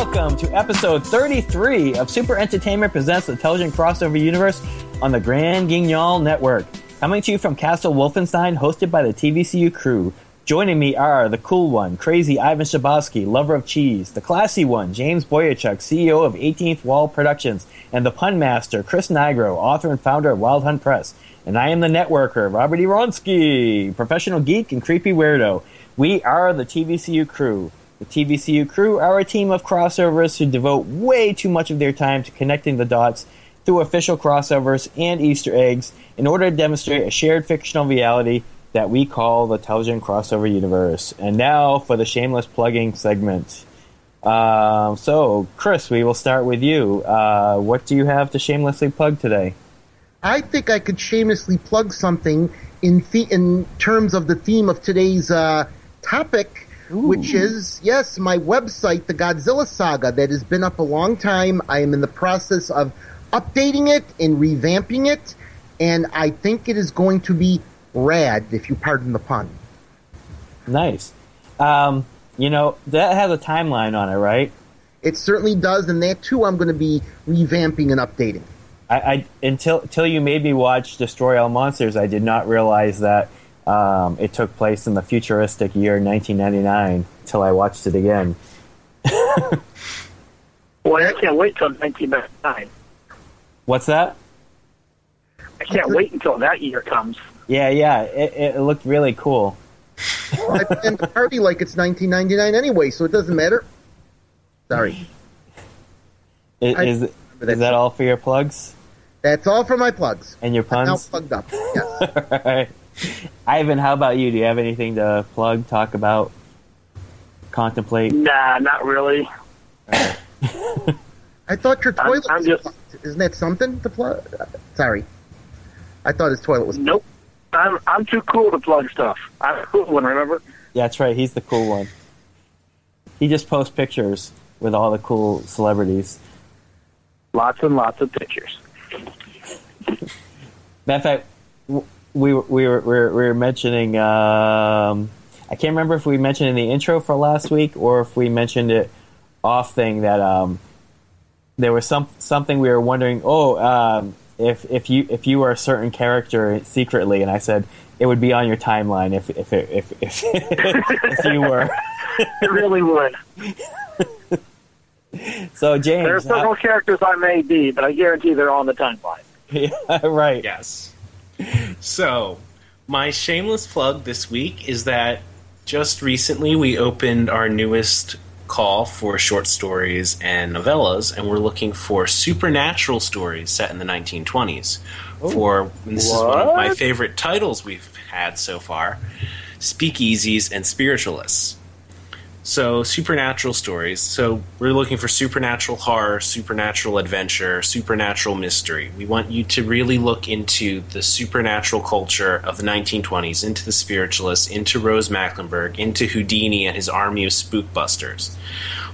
welcome to episode 33 of Super Entertainment Presents the Intelligent Crossover Universe on the Grand Guignol Network. Coming to you from Castle Wolfenstein, hosted by the TVCU crew. Joining me are the cool one, crazy Ivan Shabowski, lover of cheese, the classy one, James Bojaciuk, CEO of 18th Wall Productions, and the pun master, Chris Nigro, author and founder of Wild Hunt Press. And I am the networker, Robert Wronski, professional geek and creepy weirdo. We are the TVCU crew. The TVCU crew are a team of crossovers who devote way too much of their time to connecting the dots through official crossovers and Easter eggs in order to demonstrate a shared fictional reality that we call the Intelligent Crossover Universe. And now for the shameless plugging segment. Uh, so, Chris, we will start with you. Uh, what do you have to shamelessly plug today? I think I could shamelessly plug something in the- in terms of the theme of today's uh, topic, which is yes, my website, the Godzilla Saga, that has been up a long time. I am in the process of updating it and revamping it, and I think it is going to be rad, if you pardon the pun. Nice. Um, you know, that has a timeline on it, right? It certainly does, and that too, I'm going to be revamping and updating. I, I until until you made me watch Destroy All Monsters, I did not realize that um, it took place in the futuristic year 1999 until I watched it again. Boy, I can't wait till 1999. What's that? I can't wait until that year comes. Yeah, yeah, it, it looked really cool. I plan to party like it's 1999 anyway, so it doesn't matter. Sorry. I- I- Is, is that all for your plugs That's all for my plugs. and your I'm now plugged up. Yes. Alright. Ivan, how about you? Do you have anything to plug, talk about, contemplate? Nah, not really. I thought your I'm- toilet I'm was just- plugged. Isn't that something to plug? Sorry. I thought his toilet was Nope. I'm I'm too cool to plug stuff. I'm a cool one, remember? Yeah, that's right. He's the cool one. He just posts pictures with all the cool celebrities. Lots and lots of pictures. Matter of fact, w- we were, we were, we were, mentioning. Um, I can't remember if we mentioned in the intro for last week or if we mentioned it off thing that um, there was some something we were wondering. Oh, um, if if you if you were a certain character secretly, and I said it would be on your timeline if if it, if if, if you were. It really would. So James, There are several characters I may be, but I guarantee they're on the timeline. yeah, right. Yes. So, my shameless plug this week is that just recently we opened our newest call for short stories and novellas, and we're looking for supernatural stories set in the 1920s. For and this is one of my favorite titles we've had so far: speakeasies and spiritualists. So, supernatural stories. So, we're looking for supernatural horror, supernatural adventure, supernatural mystery. We want you to really look into the supernatural culture of the 1920s, into the spiritualists, into Rose Mackenberg, into Houdini and his army of spookbusters.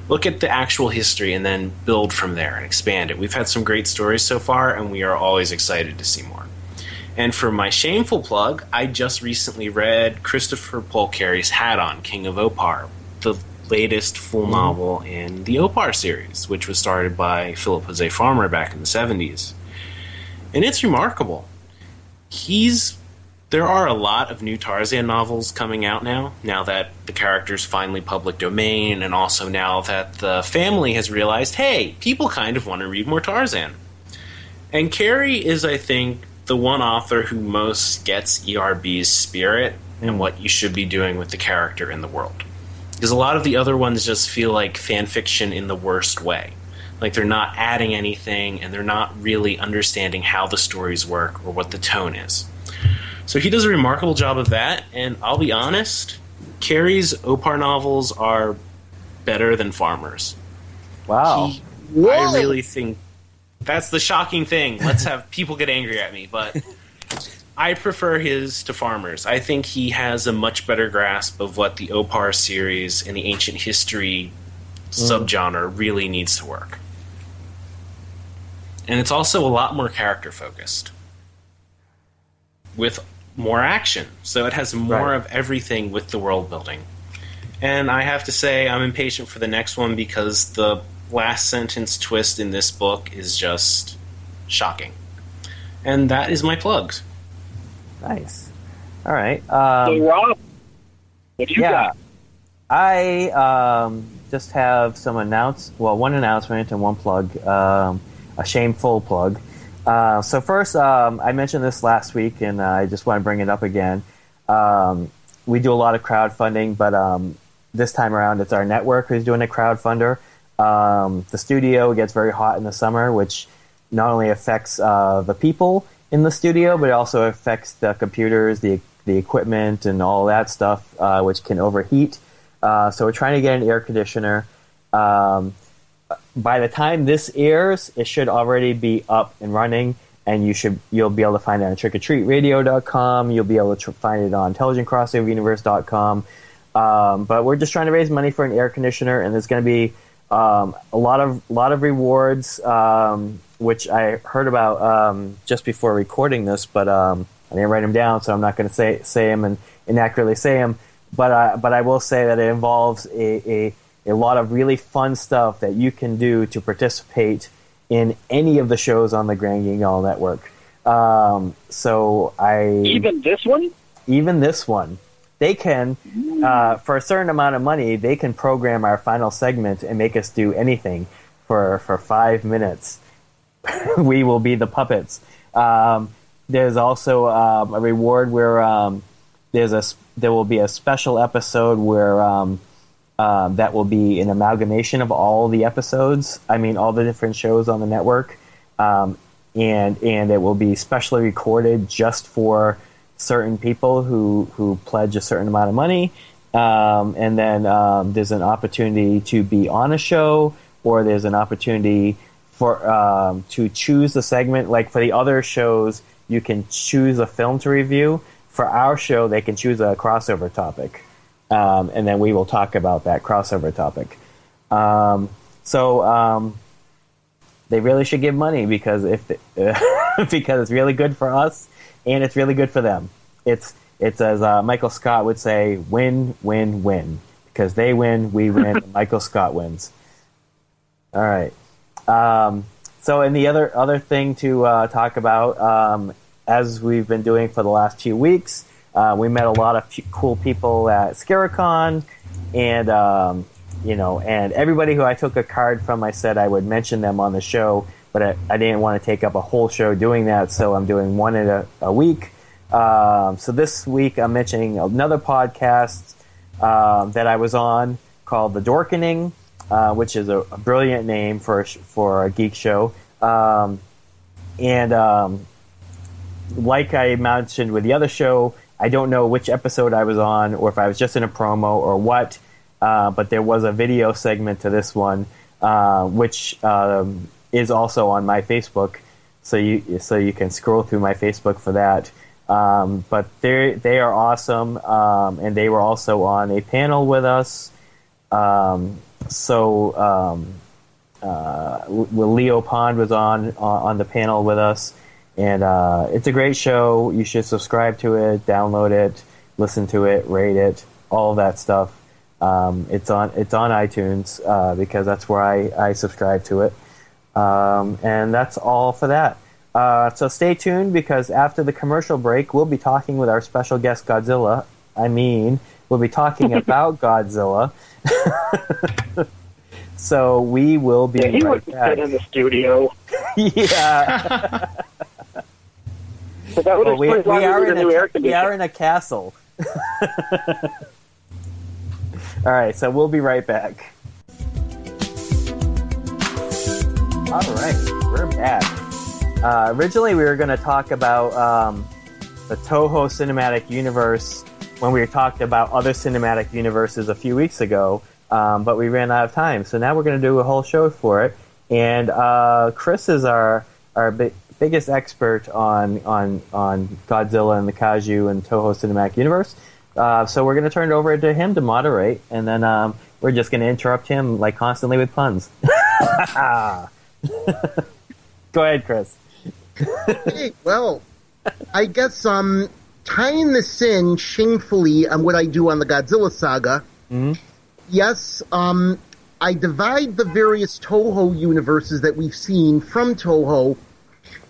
Look at the actual history and then build from there and expand it. We've had some great stories so far, and we are always excited to see more. And for my shameful plug, I just recently read Christopher Paul Carey's Hadon King of Opar, the latest full mm-hmm. novel in the Opar series, which was started by Philip Jose Farmer back in the 70s. And it's remarkable. He's there are a lot of new Tarzan novels coming out now, now that the character's finally public domain, and also now that the family has realized, hey, people kind of want to read more Tarzan. And Carey is, I think, the one author who most gets ERB's spirit and mm. what you should be doing with the character in the world. Because a lot of the other ones just feel like fan fiction in the worst way. Like they're not adding anything and they're not really understanding how the stories work or what the tone is. So he does a remarkable job of that, and I'll be honest, Carey's Opar novels are better than Farmer's. Wow. He- I really think that's the shocking thing. Let's have people get angry at me, but I prefer his to Farmer's. I think he has a much better grasp of what the Opar series and the ancient history mm-hmm. subgenre really needs to work. And it's also a lot more character focused with more action. So it has more Right. of everything with the world building. And I have to say, I'm impatient for the next one because the last sentence twist in this book is just shocking. And that is my plugs. Nice. All right. So, Um, Rob, what you yeah. got? I um, just have some announce. Well, one announcement and one plug. Um, a shameful plug. Uh, so first, um, I mentioned this last week, and uh, I just want to bring it up again. Um, we do a lot of crowdfunding, but um, this time around, it's our network who's doing a crowdfunder. Um, the studio gets very hot in the summer, which not only affects uh, the people in the studio, but it also affects the computers, the the equipment, and all that stuff, uh, which can overheat. Uh, so we're trying to get an air conditioner. Um, by the time this airs, it should already be up and running, and you should you'll be able to find it on trickortreatradio.com. You'll be able to tr- find it on intelligentcrossoveruniverse.com. Um, but we're just trying to raise money for an air conditioner, and there's going to be um, a lot of lot of rewards, um, which I heard about um, just before recording this, but um, I didn't write them down, so I'm not going to say say them and inaccurately say them. But I, but I will say that it involves a, a a lot of really fun stuff that you can do to participate in any of the shows on the Grand Guignol Network. Um, so I Even this one? even this one, they can, uh, for a certain amount of money, they can program our final segment and make us do anything for, for five minutes. we will be the puppets. Um, there's also um, a reward where um, there's a there will be a special episode where um, um, that will be an amalgamation of all the episodes. I mean, all the different shows on the network, um, and and it will be specially recorded just for certain people who who pledge a certain amount of money. And then there's an opportunity to be on a show, or there's an opportunity for um, to choose the segment. Like for the other shows, you can choose a film to review. For our show, they can choose a crossover topic um, and then we will talk about that crossover topic. Um, so um, they really should give money because if the, because it's really good for us and it's really good for them. It's it's as uh, Michael Scott would say, win, win, win. Because they win, we win, Michael Scott wins. All right. Um, so, and the other other thing to uh, talk about, um, as we've been doing for the last few weeks, uh, we met a lot of cool people at Scaricon, and um, you know, and everybody who I took a card from, I said I would mention them on the show, but I, I didn't want to take up a whole show doing that, so I'm doing one in a, a week. Um, so this week I'm mentioning another podcast um, that I was on called The Dorkening, uh, which is a, a brilliant name for a, for a geek show. Um, and um, like I mentioned with the other show, I don't know which episode I was on or if I was just in a promo or what, uh, but there was a video segment to this one, uh, which um, is also on my Facebook. So you so you can scroll through my Facebook for that. Um, but they they are awesome, um, and they were also on a panel with us. Um, so um, uh, Leo Pond was on on on the panel with us, and uh, it's a great show. You should subscribe to it, download it, listen to it, rate it, all that stuff. Um, it's on it's on iTunes uh, because that's where I, I subscribe to it, um, and that's all for that. Uh, so stay tuned because after the commercial break, we'll be talking with our special guest Godzilla. I mean, we'll be talking about Godzilla. so we will be Yeah, he right would back. fit in the studio. yeah. But that would Well, we, we are in a new air a, we are in a castle. All right, so we'll be right back. All right, we're back. Uh, originally, we were going to talk about um, the Toho cinematic universe when we talked about other cinematic universes a few weeks ago, um, but we ran out of time. So now we're going to do a whole show for it. And uh, Chris is our our bi- biggest expert on on on Godzilla and the Kaiju and Toho cinematic universe. Uh, so we're going to turn it over to him to moderate, and then um, we're just going to interrupt him like constantly with puns. Go ahead, Chris. Hey, well, I guess um, tying this in shamefully on what I do on the Godzilla saga. Yes, um, I divide the various Toho universes that we've seen from Toho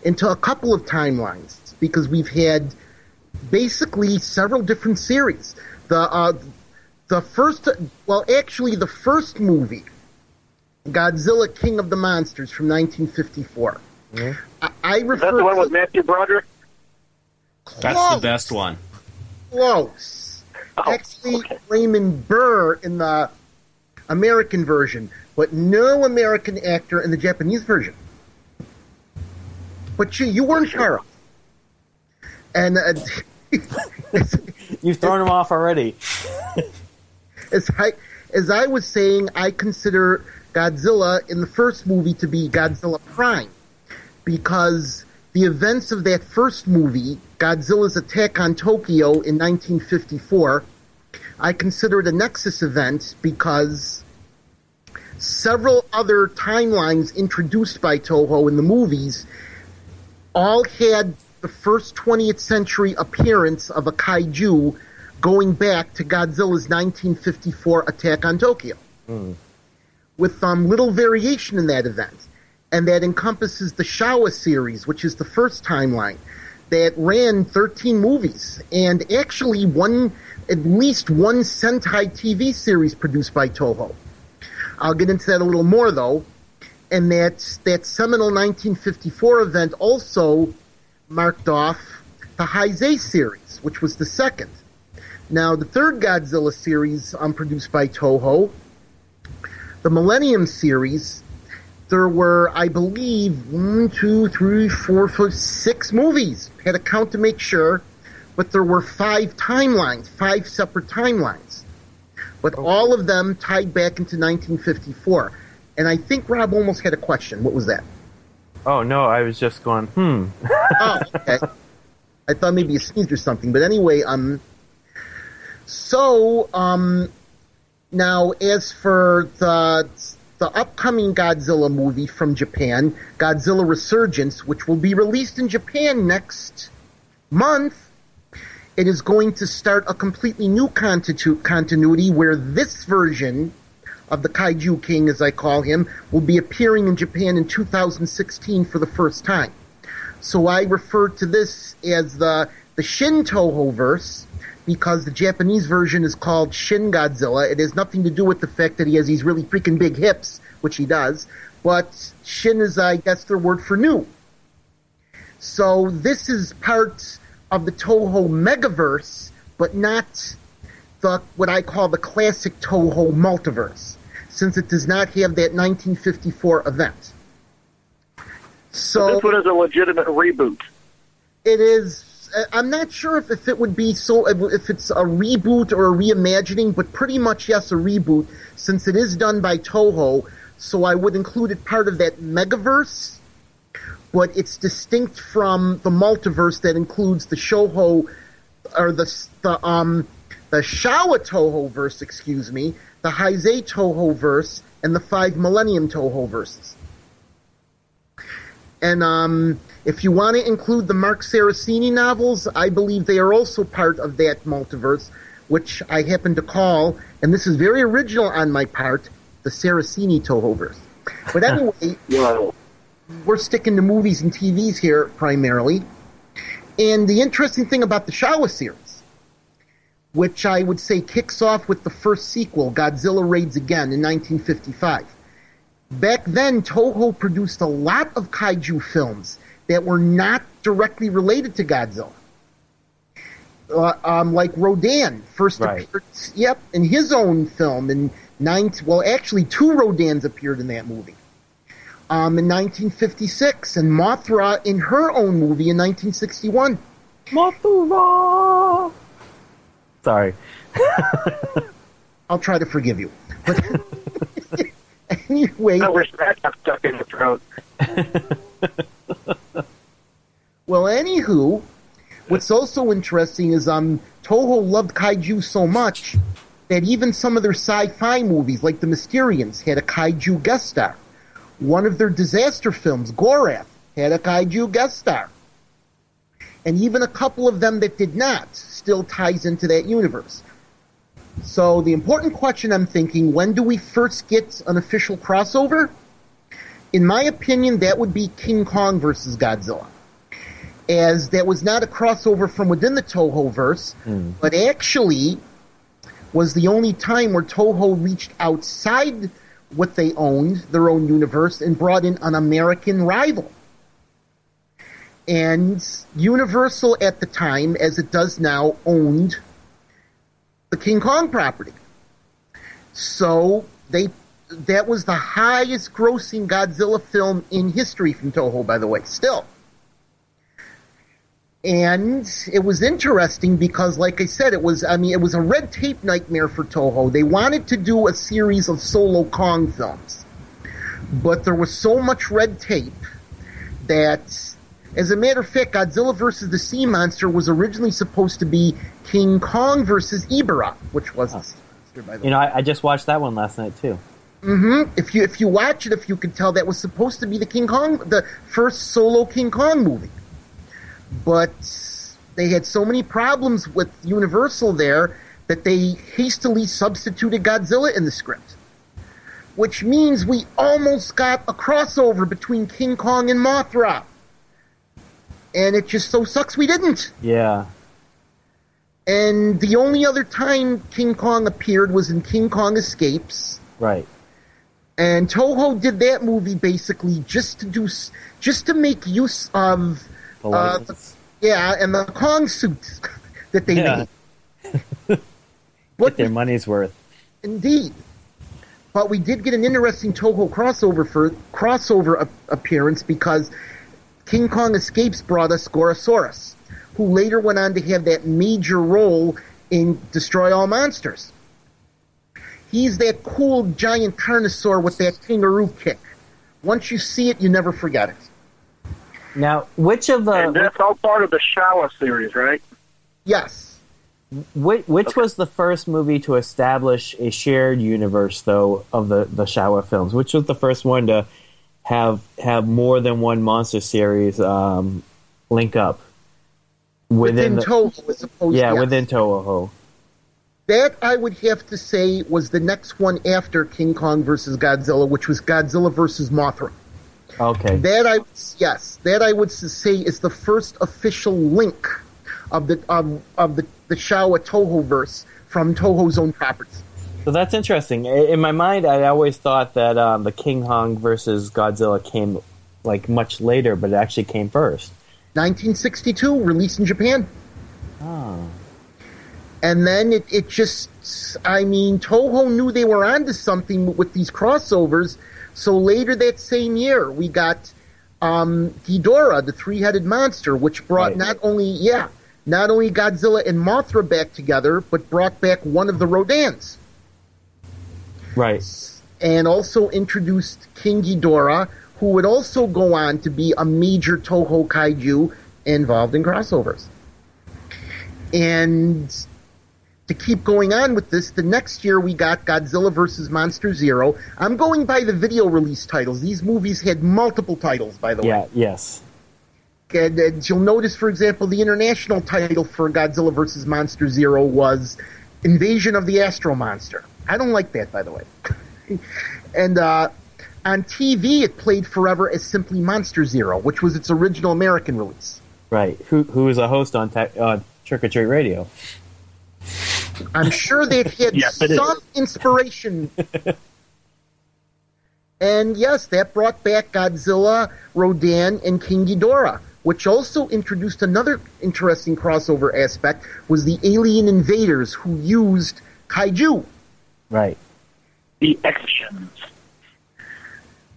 into a couple of timelines because we've had basically several different series. The uh, the first, well, actually, the first movie, Godzilla King of the Monsters from 1954. I, I refer Is that the one to with Matthew Broderick? That's the best one. Close. Oh, Actually, okay. Raymond Burr in the American version, but no American actor in the Japanese version. But you, you weren't Kara. And uh, You've thrown him off already. as I as I was saying, I consider Godzilla in the first movie to be Godzilla Prime because the events of that first movie, Godzilla's attack on Tokyo in 1954, I consider it a Nexus event because several other timelines introduced by Toho in the movies all had the first 20th century appearance of a kaiju going back to Godzilla's 1954 attack on Tokyo. With um, little variation in that event. And that encompasses the Showa series, which is the first timeline, that ran 13 movies. And actually, one, at least one Sentai TV series produced by Toho. I'll get into that a little more, though. And that, that seminal 1954 event also marked off the Heisei series, which was the second. Now, the third Godzilla series um, produced by Toho, the Millennium series, there were, I believe, one, two, three, four, five, six movies. Had to count to make sure, but there were five timelines, five separate timelines. But all of them tied back into 1954. And I think Rob almost had a question. What was that? Oh no, I was just going. Hmm. oh, okay. I thought maybe you sneezed or something. But anyway, um, so um, now as for the the upcoming Godzilla movie from Japan, Godzilla Resurgence, which will be released in Japan next month, it is going to start a completely new continu- continuity where this version of the Kaiju King, as I call him, will be appearing in Japan in 2016 for the first time. So I refer to this as the the Shin Toho verse because the Japanese version is called Shin Godzilla. It has nothing to do with the fact that he has these really freaking big hips, which he does, but Shin is, I guess, their word for new. So this is part of the Toho Megaverse, but not the what I call the classic Toho multiverse, since it does not have that 1954 event. So this one is a legitimate reboot. it is. Uh, I'm not sure if, if it would be so if it's a reboot or a reimagining, but pretty much yes, a reboot since it is done by Toho. So I would include it part of that megaverse, but it's distinct from the multiverse that includes the Shoho or the the um the Showa Toho verse, excuse me, the Heisei Toho verse, and the five Millennium Toho verses. And um, if you want to include the Marc Cerasini novels, I believe they are also part of that multiverse, which I happen to call, and this is very original on my part, the Saraceni Tohoverse. But anyway, we're sticking to movies and TVs here primarily. And the interesting thing about the Showa series, which I would say kicks off with the first sequel, Godzilla Raids Again, in 1955. Back then, Toho produced a lot of kaiju films that were not directly related to Godzilla. Uh, um, like Rodan first Right. appeared, yep, in his own film in nine. Well, actually, two Rodans appeared in that movie um, in 1956, and Mothra in her own movie in 1961. Mothra. Sorry. I'll try to forgive you. But anyway, I wish that got stuck in the throat. well, anywho, what's also interesting is um, Toho loved kaiju so much that even some of their sci-fi movies, like The Mysterians, had a kaiju guest star. One of their disaster films, Gorath, had a kaiju guest star. And even a couple of them that did not still ties into that universe. So the important question I'm thinking, when do we first get an official crossover? In my opinion, that would be King Kong versus Godzilla. As that was not a crossover from within the Toho verse, hmm. but actually was the only time where Toho reached outside what they owned, their own universe, and brought in an American rival. And Universal at the time, as it does now, owned the King Kong property. So they that was the highest grossing Godzilla film in history from Toho, by the way, still. And it was interesting because, like I said, it was, I mean, it was a red tape nightmare for Toho. They wanted to do a series of solo Kong films. But there was so much red tape that, as a matter of fact, Godzilla vs. the Sea Monster was originally supposed to be King Kong versus Ebirah, which was the sea monster, by the way. You know, I, I just watched that one last night too. Mm-hmm. If you if you watch it, if you could tell, that was supposed to be the King Kong, the first solo King Kong movie, but they had so many problems with Universal there that they hastily substituted Godzilla in the script, which means we almost got a crossover between King Kong and Mothra, and it just so sucks we didn't. Yeah. And the only other time King Kong appeared was in King Kong Escapes. Right. And Toho did that movie basically just to do, just to make use of, uh, license. yeah, and the Kong suits that they Yeah. made. what their money's worth. indeed, but we did get an interesting Toho crossover for crossover a- appearance because King Kong Escapes brought us Gorosaurus, who later went on to have that major role in Destroy All Monsters. He's that cool giant carnosaur with that kangaroo kick. Once you see it, you never forget it. Now, which of and the that's all part of the Showa series, right? Yes. which, which was the first movie to establish a shared universe, though, of the the Showa films? Which was the first one to have have more than one monster series um, link up Within within, the, Toho, as opposed yeah yes. within Toho? That I would have to say was the next one after King Kong versus Godzilla, which was Godzilla versus Mothra. Okay, That I yes, that I would say is the first official link of the of, of the the Showa Toho verse from Toho's own properties. so that's interesting. In my mind, I always thought that um, the King Kong versus Godzilla came like much later, but it actually came first. 1962, released in Japan. Oh, And then it, it just, I mean, Toho knew they were onto something with these crossovers. So later that same year, we got um, Ghidorah, the three-headed monster, which brought Right. not only, yeah, not only Godzilla and Mothra back together, but brought back one of the Rodans. right. And also introduced King Ghidorah, who would also go on to be a major Toho kaiju involved in crossovers. And to keep going on with this, the next year we got Godzilla vs. Monster Zero. I'm going by the video release titles. These movies had multiple titles, by the way. Yeah. Yes. And, and you'll notice, for example, the international title for Godzilla vs. Monster Zero was Invasion of the Astro Monster. I don't like that, by the way. and uh, on TV, it played forever as simply Monster Zero, which was its original American release. Right. Who who is a host on uh, Trick or Treat Radio? I'm sure they've had Yes, some inspiration. and yes, that brought back Godzilla, Rodan, and King Ghidorah, which also introduced another interesting crossover aspect was the alien invaders who used kaiju. Right. The X-Gens.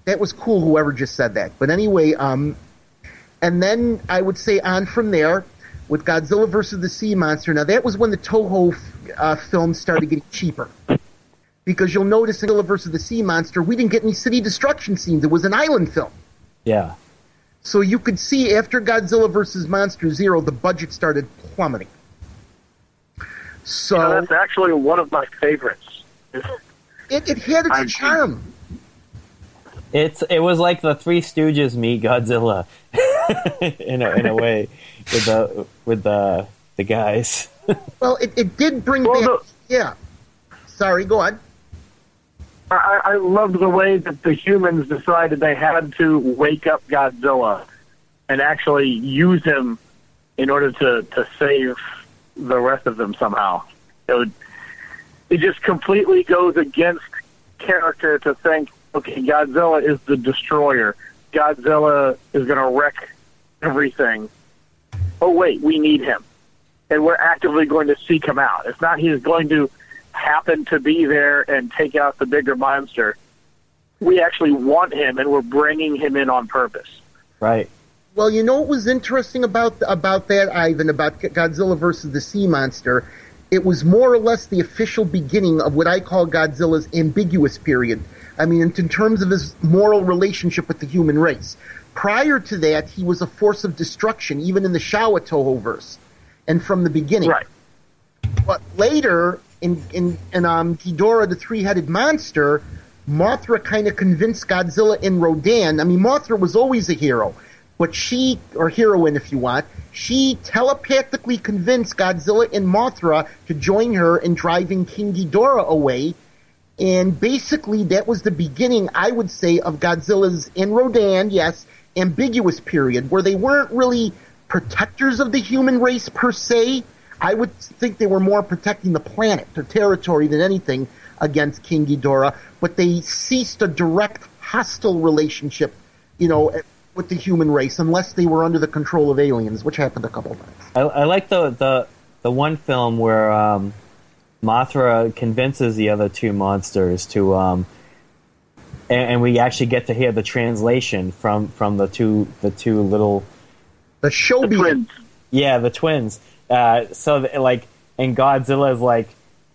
That was cool, whoever just said that. But anyway, um, and then I would say on from there with Godzilla versus the Sea Monster. Now that was when the Toho uh, films started getting cheaper. Because you'll notice in Godzilla versus the Sea Monster, we didn't get any city destruction scenes. It was an island film. Yeah. So you could see after Godzilla versus Monster Zero, the budget started plummeting. So You know, that's actually one of my favorites. it, it had its I- charm. It's it was like the Three Stooges meet Godzilla in a in a way with the with the the guys. Well, it, it did bring Well, back. the- yeah. sorry, go on. I, I loved the way that the humans decided they had to wake up Godzilla and actually use him in order to, to save the rest of them somehow. It would, it just completely goes against character to think, okay, Godzilla is the destroyer. Godzilla is going to wreck everything. Oh wait, we need him, and we're actively going to seek him out. It's not he's going to happen to be there and take out the bigger monster. We actually want him, and we're bringing him in on purpose. Right. Well, you know what was interesting about about that, Ivan, about Godzilla versus the Sea Monster? It was more or less the official beginning of what I call Godzilla's ambiguous period. I mean, in, in terms of his moral relationship with the human race. Prior to that, he was a force of destruction, even in the Showa Toho verse, and from the beginning. Right. But later, in in, in um, Ghidorah, the three-headed monster, Mothra kind of convinced Godzilla and Rodan. I mean, Mothra was always a hero, but she, or heroine if you want, she telepathically convinced Godzilla and Mothra to join her in driving King Ghidorah away. And basically, that was the beginning, I would say, of Godzilla's and Rodan, yes, ambiguous period, where they weren't really protectors of the human race per se. I would think they were more protecting the planet, or territory, than anything against King Ghidorah, but they ceased a direct hostile relationship, you know, with the human race unless they were under the control of aliens, which happened a couple times. I, I like the, the the one film where um, Mothra convinces the other two monsters to, um, and, and we actually get to hear the translation from, from the two the two little The The twins. yeah the twins. Uh, so that, like and Godzilla is like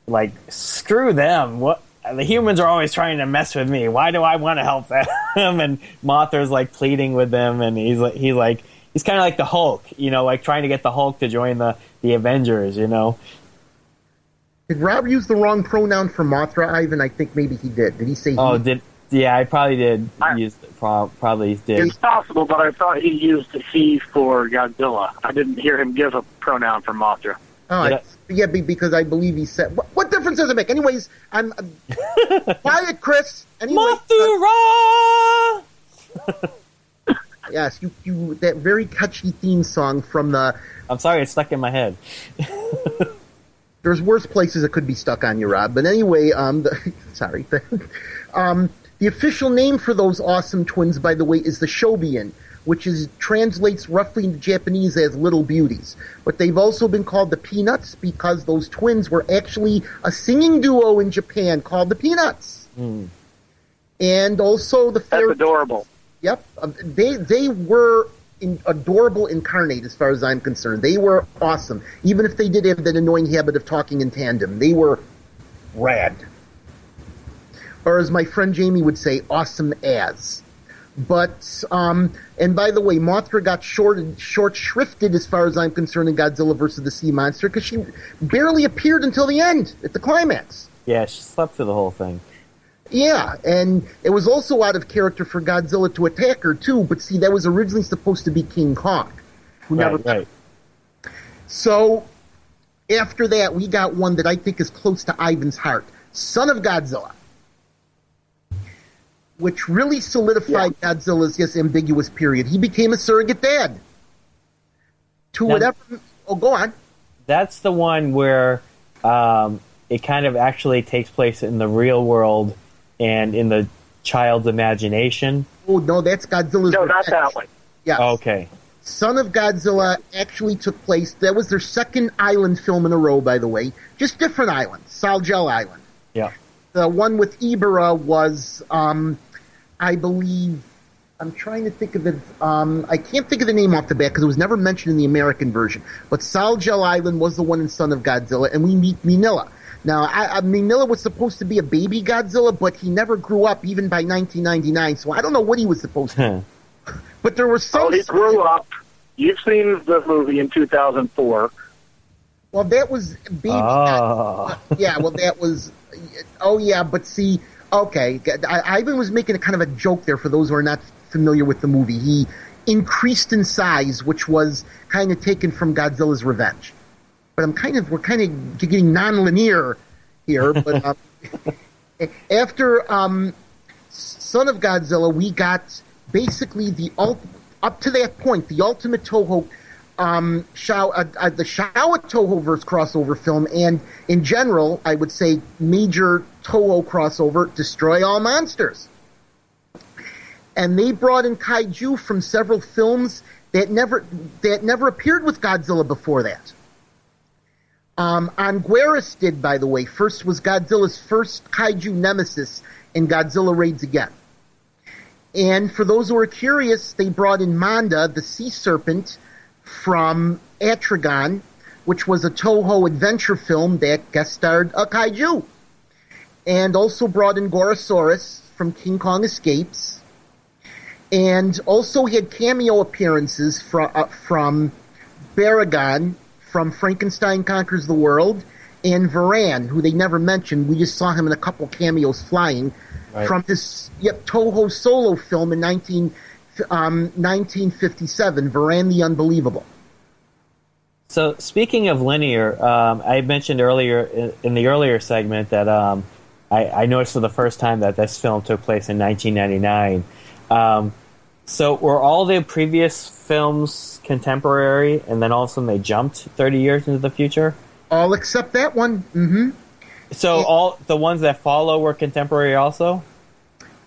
like screw them. What the humans are always trying to mess with me. Why do I want to help them? and Mothra's like pleading with them, and he's like he's like he's kind of like the Hulk, you know, like trying to get the Hulk to join the the Avengers, you know. did Rob use the wrong pronoun for Mothra, Ivan? I think maybe he did. Did he say Oh, he? did yeah, I probably did I- use pro- probably did. It's possible, but I thought he used the he for Godzilla. I didn't hear him give a pronoun for Mothra. Oh, Did I- yeah, because I believe he said. What, what difference does it make? Anyways, I'm uh, quiet, Chris. Anyway, uh, Mothra! yes, you, you that very catchy theme song from the. I'm sorry, it's stuck in my head. There's worse places it could be stuck on you, Rob. But anyway, um, the, sorry. um, the official name for those awesome twins, by the way, is the Shobijin, which is translates roughly into Japanese as little beauties. But they've also been called the Peanuts because those twins were actually a singing duo in Japan called the Peanuts. And also the That's fair adorable. Yep, um, they they were in, adorable incarnate as far as I'm concerned. They were awesome, even if they did have that annoying habit of talking in tandem. They were rad, or as my friend Jamie would say, awesome as. But um, and by the way, Mothra got short short shrifted as far as I'm concerned in Godzilla versus the Sea Monster because she barely appeared until the end at the climax. Yeah, she slept through the whole thing. Yeah, and it was also out of character for Godzilla to attack her too. But see, that was originally supposed to be King Kong, who never. Right, right. So after that, we got one that I think is close to Ivan's heart, Son of Godzilla, which really solidified Godzilla's yes ambiguous period. He became a surrogate dad to Now- whatever. Oh, go on. That's the one where um, it kind of actually takes place in the real world and in the child's imagination. Oh no, that's Godzilla's. No, not that one. Yes. Okay. Son of Godzilla actually took place. That was their second island film in a row, by the way. Just different islands. Sollgel Island. Yeah. The one with Ebirah was, um, I believe, I'm trying to think of it. Um, I can't think of the name off the bat because it was never mentioned in the American version. But Sollgel Island was the one in Son of Godzilla, and we meet Minilla. Now, I, I, Minilla was supposed to be a baby Godzilla, but he never grew up even by 1999, so I don't know what he was supposed to. But there were some. Oh, he grew up. You've seen the movie in 2004. Well, that was baby. Oh. yeah, well, that was. Oh, yeah, but see, okay, I, Ivan was making a kind of a joke there for those who are not familiar with the movie. He increased in size, which was kind of taken from Godzilla's Revenge. But I'm kind of we're kind of getting non-linear here, but um, After um, Son of Godzilla, we got basically the ult- up to that point the ultimate Toho. Um, uh, uh, the Showa Tohoverse crossover film, and in general, I would say major Toho crossover, Destroy All Monsters. And they brought in kaiju from several films that never that never appeared with Godzilla before that. Um, Anguirus did, by the way. First was Godzilla's first kaiju nemesis in Godzilla Raids Again. And for those who are curious, they brought in Manda, the sea serpent, from Atragon, which was a Toho adventure film that guest starred a kaiju. And also brought in Gorosaurus from King Kong Escapes. And also had cameo appearances from, uh, from Baragon from Frankenstein Conquers the World and Varan, who they never mentioned. We just saw him in a couple cameos flying Right. from his yep, Toho solo film in 19, um, 1957, Varan the Unbelievable. So speaking of linear, um, I mentioned earlier in, in the earlier segment that um, I, I noticed for the first time that this film took place in 1999. Um, so were all the previous films contemporary, and then all of a sudden they jumped 30 years into the future? All except that one. hmm So all the ones that follow were contemporary also.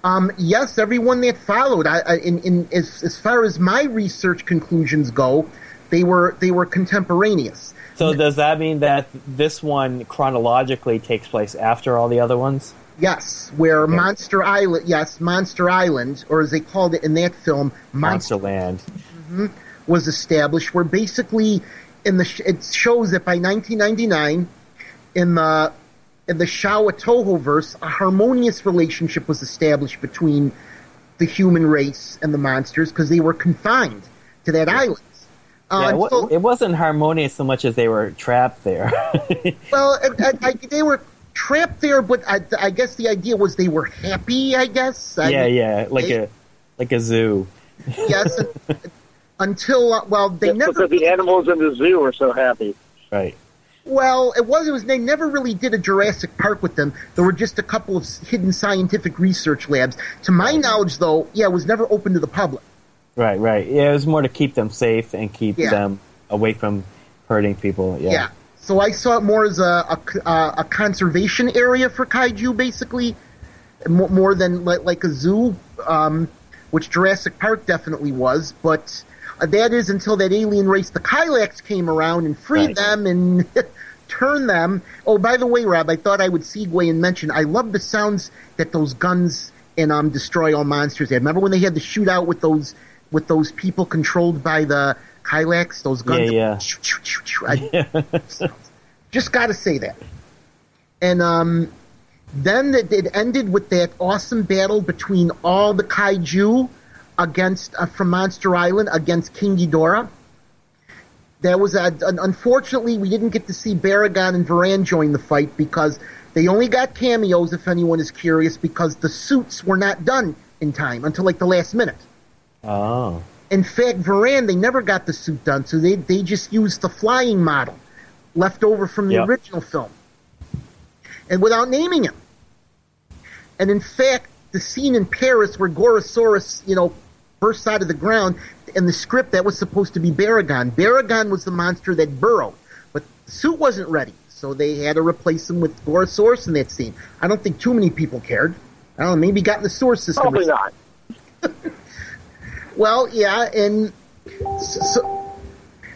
Um, yes, everyone that followed, I, I, in, in as, as far as my research conclusions go, they were they were contemporaneous. So does that mean that this one chronologically takes place after all the other ones? Yes, where Monster Island, yes, Monster Island, or as they called it in that film, Monster Monsterland. was established. Where basically, in the sh- it shows that by 1999, in the in the Showa Toho verse, a harmonious relationship was established between the human race and the monsters because they were confined to that island. Uh, Yeah, it, wa- until- it wasn't harmonious so much as they were trapped there. well, I, I, I, they were trapped there, but I, I guess the idea was they were happy. I guess. I yeah, mean, yeah, like they- a like a zoo. yes. until uh, well, they That's never. because the animals in the zoo are so happy. Right. Well, it was. It was. They never really did a Jurassic Park with them. There were just a couple of hidden scientific research labs. To my knowledge, though, yeah, it was never open to the public. Right, right. Yeah, it was more to keep them safe and keep Yeah. them away from hurting people. Yeah. Yeah. So I saw it more as a a, a conservation area for kaiju, basically, more, more than like, like a zoo, um, which Jurassic Park definitely was. But that is until that alien race, the Kilaaks, came around and freed Right. them and turned them. Oh, by the way, Rob, I thought I would segue and mention I love the sounds that those guns in um, Destroy All Monsters had. Remember when they had the shootout with those with those people controlled by the Kilaaks? Those guns. Yeah, yeah. I, just got to say that. And um, then it, it ended with that awesome battle between all the kaiju against uh, from Monster Island against King Ghidorah. That was a, un- unfortunately we didn't get to see Baragon and Varan join the fight because they only got cameos. If anyone is curious, because the suits were not done in time until like the last minute. Oh. In fact, Varan, they never got the suit done, so they, they just used the flying model left over from the Yep. original film. And without naming him. And in fact, the scene in Paris where Gorosaurus, you know, bursts side of the ground, And the script that was supposed to be Baragon. Baragon was the monster that burrowed, but the suit wasn't ready, so they had to replace him with Gorosaurus in that scene. I don't think too many people cared. I don't know, maybe got in the source system. Probably not. well, yeah, and so,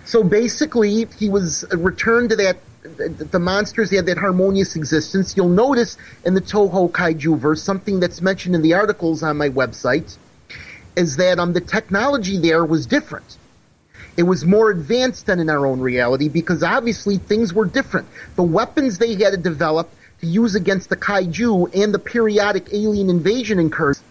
so basically, he was returned to that. The monsters had that harmonious existence. You'll notice in the Toho Kaiju verse something that's mentioned in the articles on my website is that um the technology there was different. It was more advanced than in our own reality because obviously things were different. The weapons they had to develop to use against the kaiju and the periodic alien invasion incursions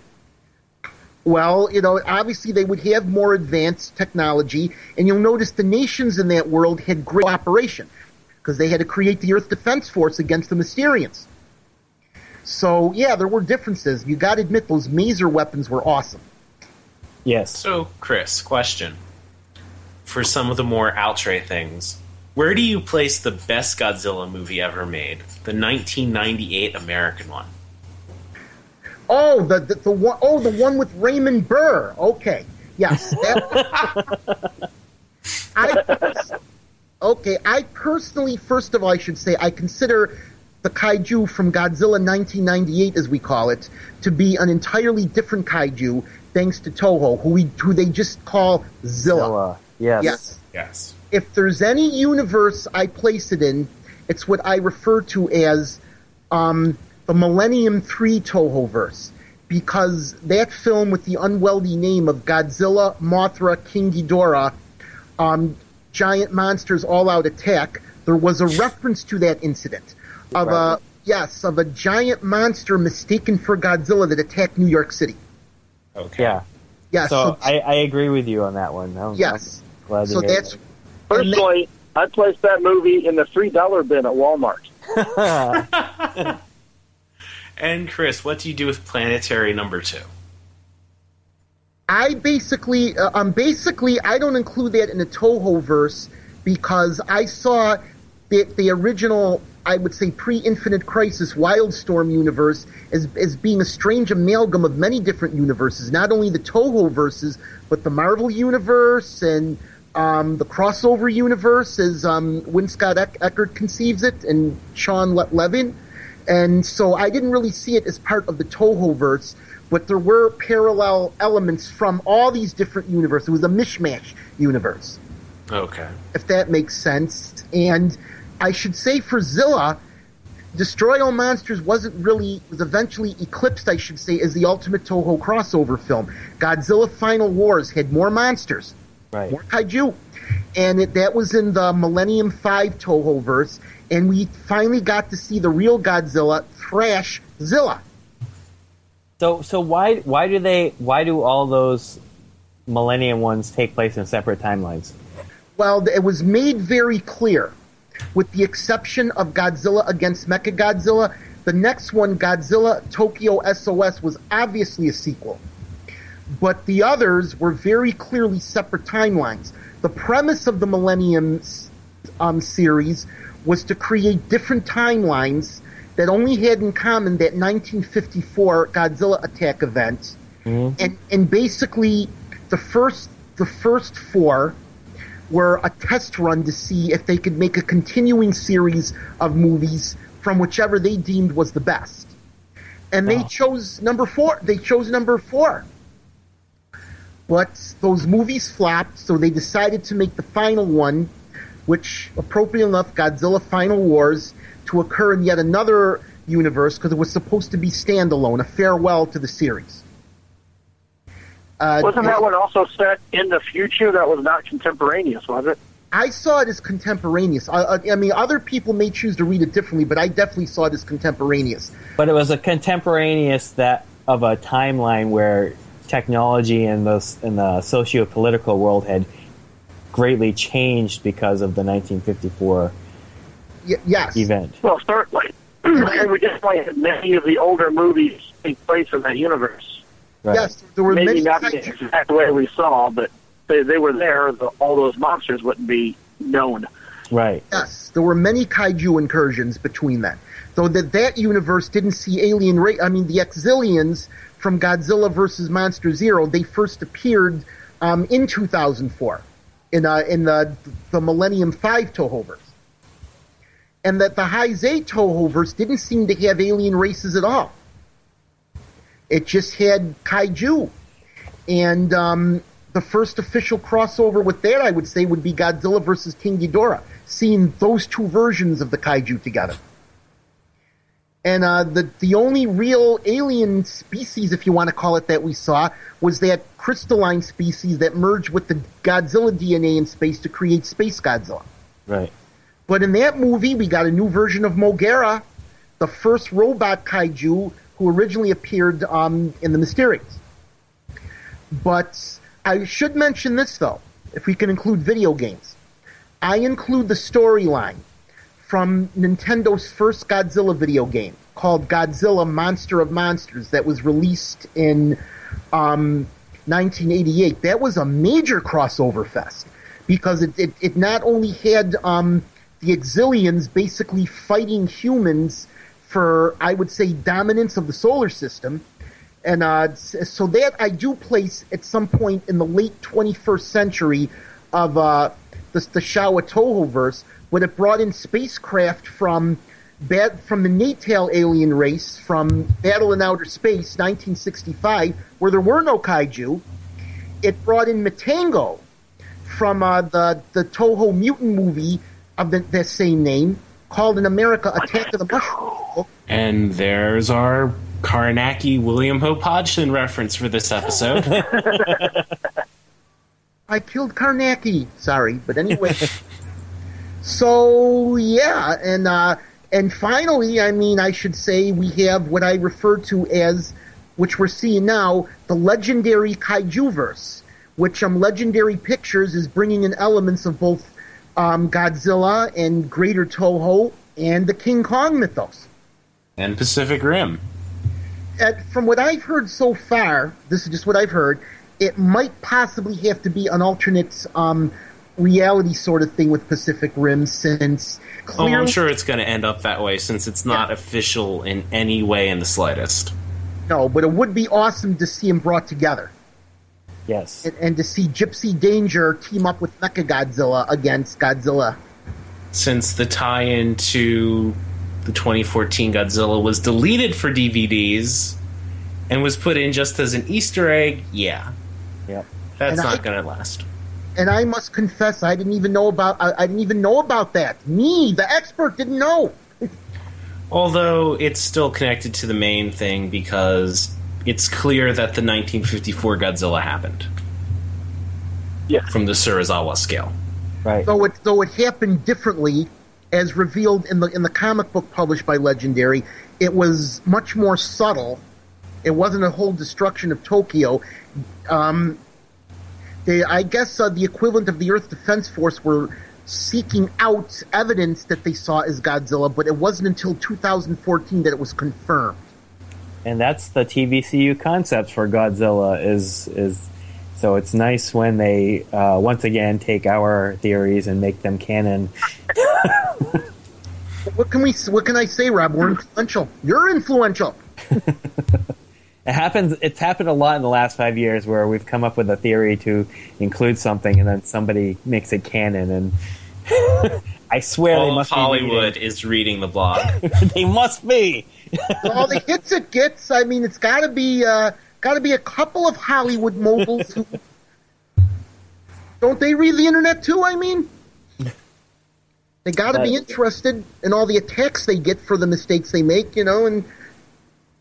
well, you know, obviously they would have more advanced technology, and you'll notice the nations in that world had great cooperation because they had to create the Earth Defense Force against the Mysterians. So, yeah, there were differences. You got to admit those maser weapons were awesome. Yes. So, Chris, question. For some of the more outre things, Where do you place the best Godzilla movie ever made? The 1998 American one. Oh, the, the the one oh the one with Raymond Burr. Okay, yes. That, I, okay, I personally, first of all, I should say, I consider the kaiju from Godzilla 1998, as we call it, to be an entirely different kaiju, thanks to Toho, who we who they just call Zilla. Zilla. Yes. Yes. Yes. If there's any universe I place it in, it's what I refer to as um, the Millennium 3 Toho verse. Because that film with the unwieldy name of Godzilla, Mothra, King Ghidorah, um, giant monsters all out attack, there was a reference to that incident of Right. a yes of a giant monster mistaken for Godzilla that attacked New York City. Okay. Yeah. Yes, So so, I, I agree with you on that one. I'm, yes. I'm glad to So hear that's Personally, I placed that movie in the three dollar bin at Walmart. And Chris, what do you do with Planetary Number Two? I basically, uh, um, basically, I don't include that in the Toho verse because I saw the, the original, I would say, pre-Infinite Crisis Wildstorm universe as, as being a strange amalgam of many different universes. Not only the Toho verses, but the Marvel universe and um, the crossover universe, as um, Win Scott Eck- Eckert conceives it, and Sean Le- Levin. And so I didn't really see it as part of the Toho verse, but there were parallel elements from all these different universes. It was a mishmash universe, Okay. if that makes sense. And I should say for Zilla, Destroy All Monsters wasn't really, was eventually eclipsed, I should say, as the ultimate Toho crossover film. Godzilla Final Wars had more monsters, right. more kaiju. And it, that was in the Millennium 5 Toho verse. And we finally got to see the real Godzilla thrash Zilla. So so why why do they why do all those Millennium ones take place in separate timelines? Well, it was made very clear, with the exception of Godzilla against Mechagodzilla, the next one, Godzilla Tokyo SOS, was obviously a sequel. But the others were very clearly separate timelines. The premise of the Millennium um, series was to create different timelines that only had in common that 1954 Godzilla attack event, and and basically the first the first four were a test run to see if they could make a continuing series of movies from whichever they deemed was the best. And they chose number four. They chose number four. But those movies flopped, so they decided to make the final one, which, appropriate enough, Godzilla Final Wars, to occur in yet another universe because it was supposed to be standalone, a farewell to the series. Uh, Wasn't that one also set in the future? That was not contemporaneous, was it? I saw it as contemporaneous. I, I, I mean, other people may choose to read it differently, but I definitely saw it as contemporaneous. But it was a contemporaneous that of a timeline where technology and the in the socio-political world had greatly changed because of the 1954 Y- yes. event. Well, certainly. and we definitely had many of the older movies take place in that universe. Right. Yes, there were Maybe many. not the exact way we saw, but they, they were there. The, all those monsters wouldn't be known. Right. Yes, there were many kaiju incursions between them. Though that that universe didn't see alien ra- I mean, the Exilians from Godzilla versus Monster Zero, they first appeared um, in 2004 in uh, in the the Millennium Five Tohoverse. And that the Heisei Tohoverse didn't seem to have alien races at all. It just had kaiju. And um, the first official crossover with that, I would say, would be Godzilla versus King Ghidorah, seeing those two versions of the kaiju together. And uh, the the only real alien species, if you want to call it that, we saw was that crystalline species that merged with the Godzilla DNA in space to create Space Godzilla. Right. But in that movie, we got a new version of Mogera, the first robot kaiju who originally appeared um, in the Mysterians. But I should mention this, though, if we can include video games. I include the storyline from Nintendo's first Godzilla video game called Godzilla Monster of Monsters that was released in um, 1988. That was a major crossover fest because it, it, it not only had um, the Exilians basically fighting humans for, I would say, dominance of the solar system. And uh, so that I do place at some point in the late 21st century of uh, the, the Showa Toho verse, when it brought in spacecraft from bad, from the Natal alien race from Battle in Outer Space, 1965, where there were no kaiju. It brought in Matango from uh, the the Toho mutant movie of the, the same name, called in America Attack of the Mushroom. And there's our Carnacki William Hope Hodgson reference for this episode. I killed Carnacki. Sorry, but anyway. so yeah, and uh, and finally, I mean, I should say we have what I refer to as, which we're seeing now, the legendary kaiju verse, which um, Legendary Pictures is bringing in elements of both um, Godzilla and Greater Toho and the King Kong mythos. and Pacific Rim. At, from what I've heard so far, this is just what I've heard. It might possibly have to be an alternate um, reality sort of thing with Pacific Rim, since Oh, I'm sure it's going to end up that way since it's not official in any way in the slightest. no, but it would be awesome to see them brought together. Yes. and, and to see Gypsy Danger team up with Mecha Godzilla against Godzilla. Since the tie in to the 2014 Godzilla was deleted for DVDs and was put in just as an Easter egg, yeah, Yep. that's And not going to last. And I must confess, I didn't even know about. I, I didn't even know about that. Me, the expert, didn't know. Although it's still connected to the main thing because it's clear that the 1954 Godzilla happened. Yeah. From the Serizawa scale. Right. Though it though it happened differently, as revealed in the in the comic book published by Legendary, it was much more subtle. It wasn't a whole destruction of Tokyo. Um, they, I guess uh, the equivalent of the Earth Defense Force were seeking out evidence that they saw as Godzilla, but it wasn't until 2014 that it was confirmed. And that's the TVCU concept for Godzilla is is so it's nice when they uh, once again take our theories and make them canon. What can we? What can I say, Rob? We're influential. You're influential. It happens. It's happened a lot in the last five years where we've come up with a theory to include something, and then somebody makes it canon. And I swear they All of must Hollywood is reading the blog. They must be. All the hits it gets. I mean, it's got to be uh, got to be a couple of Hollywood moguls who don't they read the internet too? I mean, they got to be interested in all the attacks they get for the mistakes they make, you know. And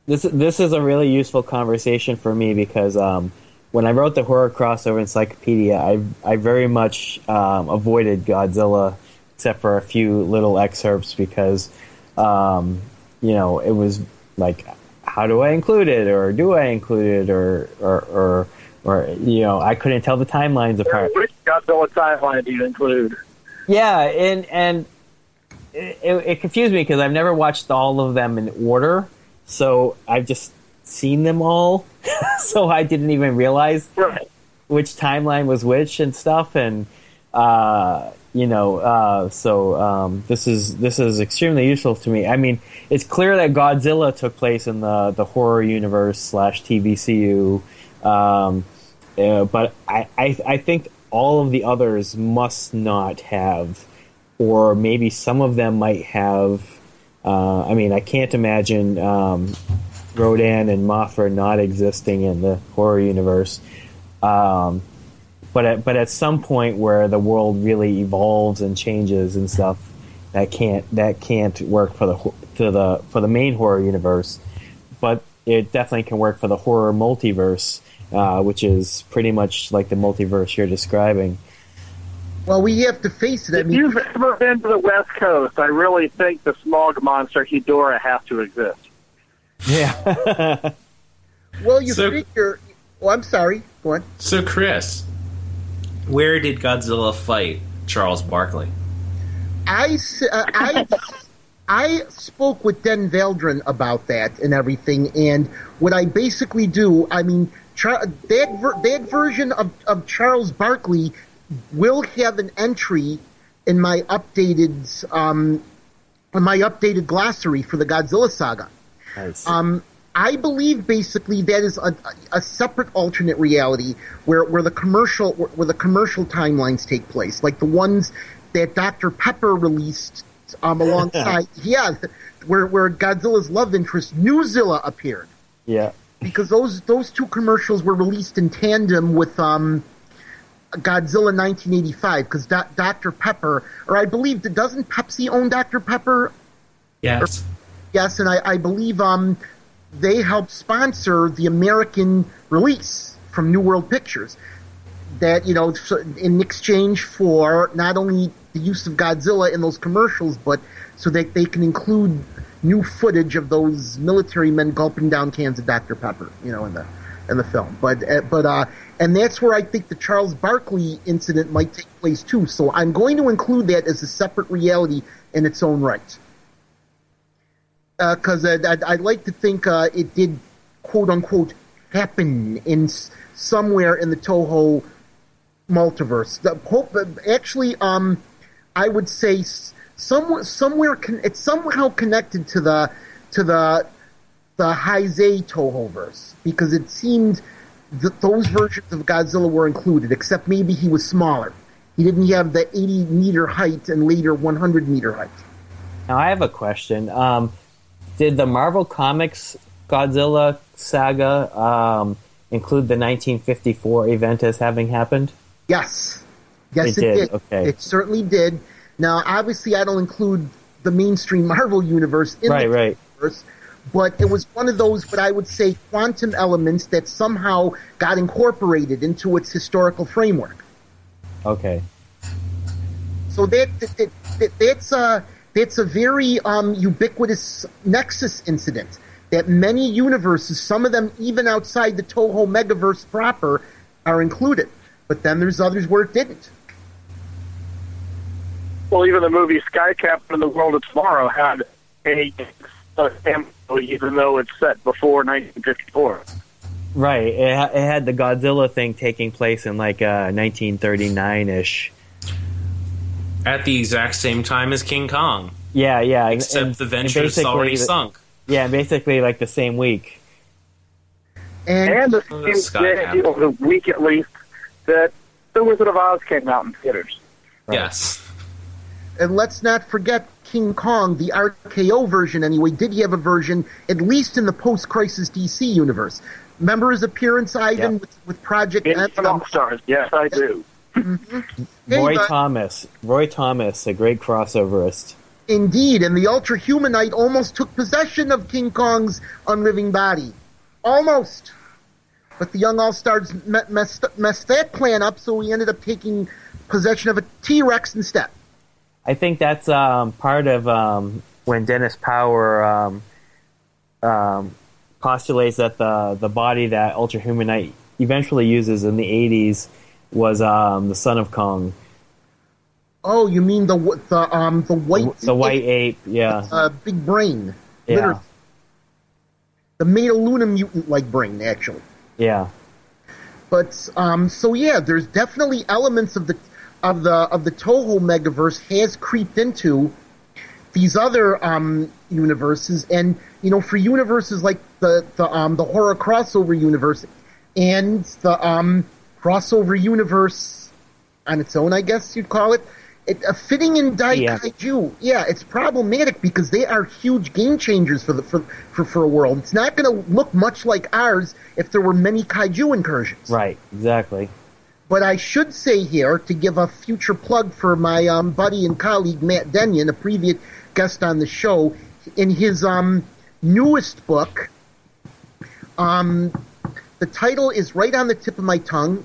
This this is a really useful conversation for me because um, when I wrote the horror crossover encyclopedia, I I very much um, avoided Godzilla, except for a few little excerpts because um, you know it was like, how do I include it, or do I include it, or or or, or you know I couldn't tell the timelines apart. Which Godzilla timeline do you include? Yeah, and and it, it, confused me because I've never watched all of them in order, so I've just seen them all, so I didn't even realize Right. which timeline was which and stuff, and uh, you know, uh, so um, this is this is extremely useful to me. I mean, it's clear that Godzilla took place in the the horror universe slash TVCU, um, uh, but I, I I think all of the others must not have, or maybe some of them might have. Uh, I mean, I can't imagine um, Rodan and Mothra not existing in the horror universe. Um, but at, but at some point where the world really evolves and changes and stuff, that can't that can't work for the ho- to the for the main horror universe. But it definitely can work for the horror multiverse, uh, which is pretty much like the multiverse you're describing. well, we have to face it. I If mean, you've ever been to the West Coast, I really think the smog monster Hedora has to exist. Yeah. well, you So- figure. Oh, I'm sorry. Go on. so, Chris, where did Godzilla fight Charles Barkley? I, s- uh, I, I spoke with Den Veldren about that and everything, and what I basically do, I mean, Char- that ver- that version of, of Charles Barkley will have an entry in my updated um, in my updated glossary for the Godzilla saga. Nice. Um, I believe basically that is a, a separate alternate reality where, where the commercial where, where the commercial timelines take place, like the ones that Dr. Pepper released um, alongside. yeah, where where Godzilla's love interest Newzilla appeared yeah. because those those two commercials were released in tandem with um, Godzilla 1985 because Do- Dr. Pepper, or I believe, doesn't Pepsi own Dr. Pepper? Yes. Yes, and I, I believe um, they helped sponsor the American release from New World Pictures. That you know, in exchange for not only the use of Godzilla in those commercials, but so that they can include new footage of those military men gulping down cans of Dr Pepper, you know, in the in the film. But uh, but uh, and that's where I think the Charles Barkley incident might take place too. So I'm going to include that as a separate reality in its own right because uh, I'd, I'd, I'd like to think uh, it did quote unquote happen in s- somewhere in the Toho multiverse. The, hope, actually, um, I would say somewhere somewhere con- it's somehow connected to the to the the Heisei Toho verse because it seemed that those versions of Godzilla were included, except maybe he was smaller. He didn't have the 80 meter height and later 100 meter height. Now I have a question. Um, did the Marvel Comics Godzilla saga um, include the 1954 event as having happened? Yes. Yes, It it, did, did. okay. It certainly did. Now, obviously, I don't include the mainstream Marvel universe in Right, the right. universe, but it was one of those, what I would say, quantum elements that somehow got incorporated into its historical framework. Okay. So that, that, that, that that's a that's a very um, ubiquitous Nexus incident that many universes, some of them even outside the Toho Megaverse proper, are included. But then there's others where it didn't. Well, even the movie Sky Captain and the World of Tomorrow had a, a cameo, even though it's set before 1954. Right. It, ha- it had the Godzilla thing taking place in like uh, 1939 ish. At the exact same time as King Kong, Yeah, yeah. and- except and- the and Venture's basically already the- sunk. Yeah, basically like the same week. And, And the Oh, same Sky day, Captain. or the week at least, that The Wizard of Oz came out in theaters. Yes. and let's not forget King Kong, the RKO version anyway, did he have a version, at least in the post-crisis DC universe. Remember his appearance, Ivan, Yep. with, with Project In M? All Stars, yes, I do. Roy but- Thomas. Roy Thomas, a great crossoverist. Indeed, and the Ultra Humanite almost took possession of King Kong's unliving body. Almost. But the young All Stars me- messed, messed that plan up, so he ended up taking possession of a T Rex instead. I think that's um, part of um, when Dennis Power um, um, postulates that the the body that Ultra Humanite eventually uses in the '80s was um, the son of Kong, Oh, you mean the the um the white the white ape. Yeah, uh, big brain? yeah, Literally. The Metaluna mutant like brain, actually. yeah. But um, so yeah, there's definitely elements of the of the of the Toho Megaverse has creeped into these other um, universes, and you know, for universes like the the um, the horror crossover universe and the um, crossover universe on its own, I guess you'd call it. It, uh, fitting in Yeah. Daikaiju, yeah, it's problematic because they are huge game changers for the for for, for a world. It's not going to look much like ours if there were many kaiju incursions. Right, exactly. But I should say here to give a future plug for my um, buddy and colleague Matt Dennion, a previous guest on the show, in his um, newest book. Um, the title is right on the tip of my tongue,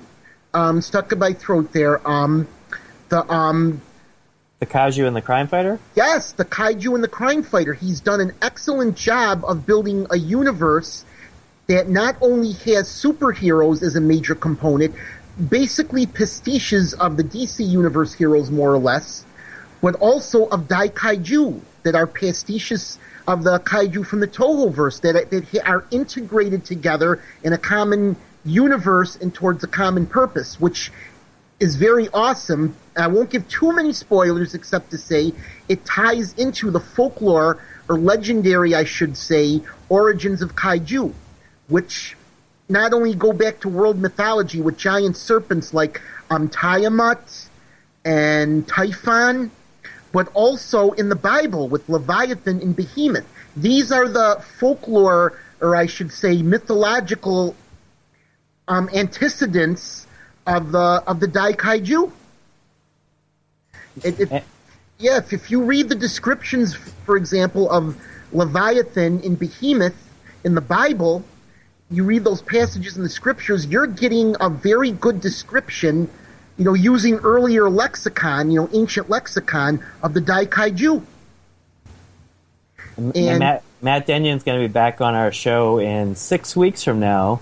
um, stuck in my throat there. Um, the um, The Kaiju and the Crime Fighter. Yes, the kaiju and the crime fighter. He's done an excellent job of building a universe that not only has superheroes as a major component, basically pastiches of the DC universe heroes more or less, but also of Dai Daikaiju that are pastiches of the kaiju from the Toho verse that, that are integrated together in a common universe and towards a common purpose, which is very awesome. I won't give too many spoilers except to say it ties into the folklore or legendary, I should say, origins of kaiju, which not only go back to world mythology with giant serpents like um, Tiamat and Typhon, but also in the Bible with Leviathan and Behemoth. These are the folklore, or I should say, mythological um, antecedents of the of the Daikaiju. It, it, yeah, if, if you read the descriptions, for example, of Leviathan in Behemoth in the Bible, you read those passages in the scriptures, you're getting a very good description, you know, using earlier lexicon, you know, ancient lexicon of the Daikaiju. And, and Matt, Matt Dennion's going to be back on our show in six weeks from now,